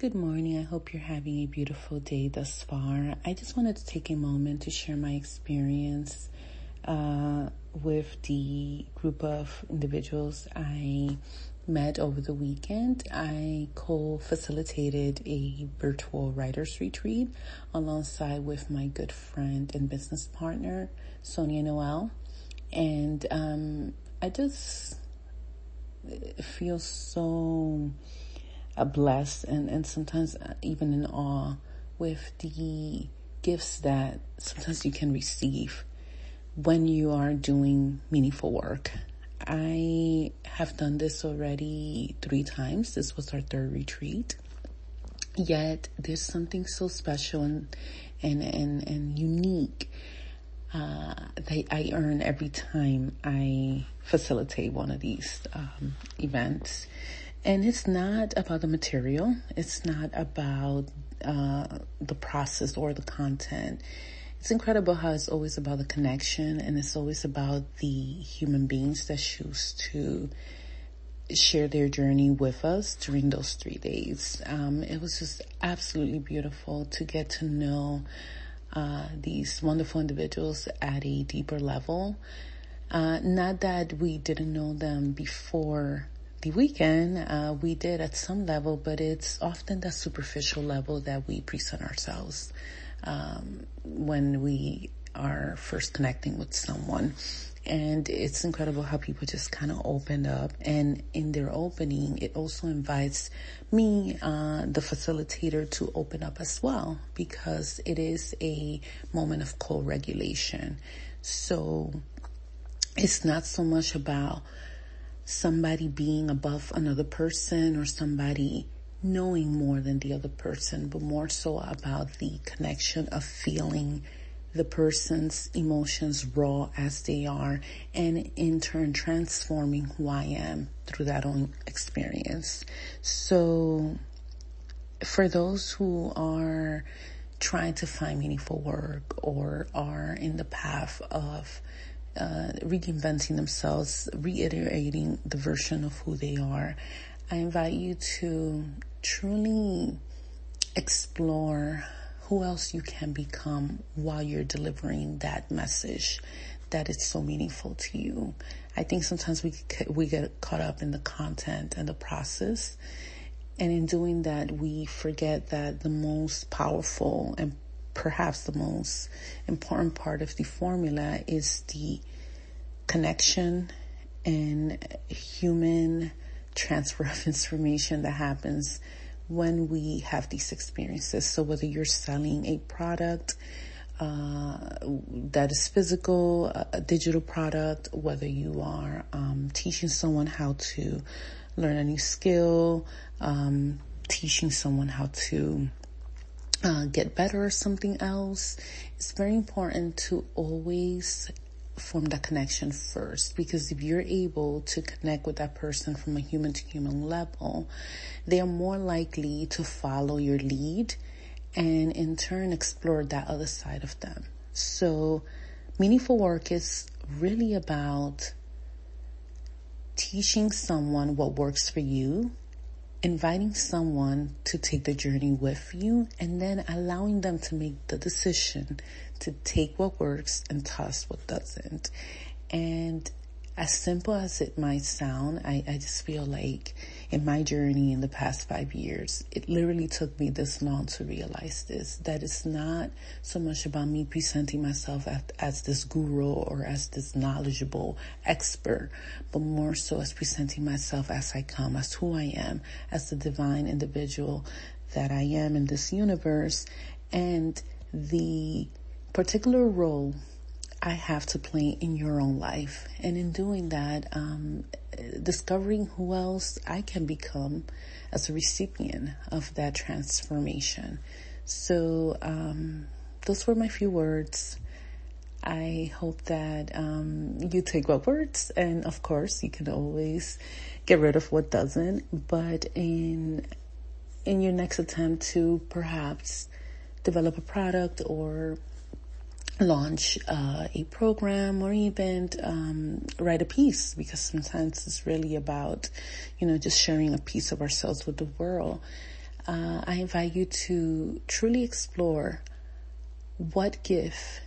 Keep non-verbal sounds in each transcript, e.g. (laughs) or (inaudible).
Good morning. I hope you're having a beautiful day thus far. I just wanted to take a moment to share my experience uh, with the group of individuals I met over the weekend. I co-facilitated a virtual writers retreat alongside with my good friend and business partner, Sonia Noel. And um, I just feel so blessed and, and sometimes uh, even in awe with the gifts that sometimes you can receive when you are doing meaningful work. I have done this already three times. This was our third retreat. Yet there's something so special and and and, and unique uh, that I earn every time I facilitate one of these um, events. And it's not about the material. It's not about uh, the process or the content. It's incredible how it's always about the connection and it's always about the human beings that choose to share their journey with us during those three days. Um, it was just absolutely beautiful to get to know uh, these wonderful individuals at a deeper level. Uh, not that we didn't know them before the weekend, uh, we did at some level, but it's often that superficial level that we present ourselves um, when we are first connecting with someone. And it's incredible how people just kind of opened up and in their opening, it also invites me, uh, the facilitator to open up as well because it is a moment of co-regulation. So it's not so much about somebody being above another person or somebody knowing more than the other person, but more so about the connection of feeling the person's emotions raw as they are and in turn transforming who I am through that own experience. So for those who are trying to find meaningful work or are in the path of uh, reinventing themselves, reiterating the version of who they are, I invite you to truly explore who else you can become while you're delivering that message that is so meaningful to you. I think sometimes we we get caught up in the content and the process. And in doing that, we forget that the most powerful and perhaps the most important part of the formula is the connection and human transfer of (laughs) information that happens when we have these experiences. So whether you're selling a product, uh, that is physical, a, digital product, whether you are um, teaching someone how to learn a new skill, um, teaching someone how to uh, get better or something else, it's very important to always form that connection first because if you're able to connect with that person from a human to human level, they are more likely to follow your lead and in turn explore that other side of them. So meaningful work is really about teaching someone what works for you inviting someone to take the journey with you and then allowing them to make the decision to take what works and toss what doesn't. And as simple as it might sound, I, I just feel like in my journey in the past five years, it literally took me this long to realize this, that it's not so much about me presenting myself as, as this guru or as this knowledgeable expert, but more so as presenting myself as I come, as who I am, as the divine individual that I am in this universe. And the particular role I have to play in your own life. And in doing that, um, discovering who else I can become as a recipient of that transformation. So, um, those were my few words. I hope that um, you take what words, and of course, you can always get rid of what doesn't. But in in your next attempt to perhaps develop a product or launch uh, a program or even um, write a piece because sometimes it's really about you know just sharing a piece of ourselves with the world uh, I invite you to truly explore what gift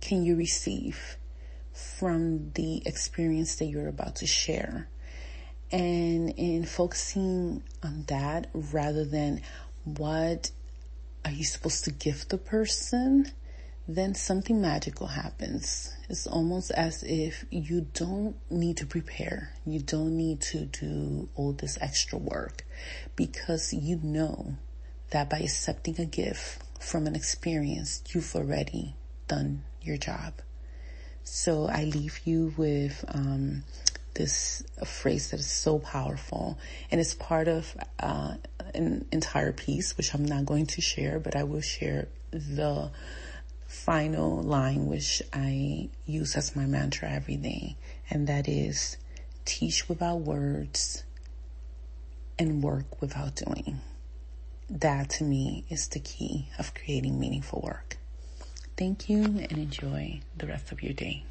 can you receive from the experience that you're about to share. And in focusing on that rather than what are you supposed to give the person, then something magical happens. It's almost as if you don't need to prepare. You don't need to do all this extra work because you know that by accepting a gift from an experience, you've already done your job. So I leave you with um, this phrase that is so powerful, and it's part of uh, an entire piece, which I'm not going to share, but I will share the final line which I use as my mantra every day, and that is teach without words and work without doing. That to me is the key of creating meaningful work. Thank you and enjoy the rest of your day.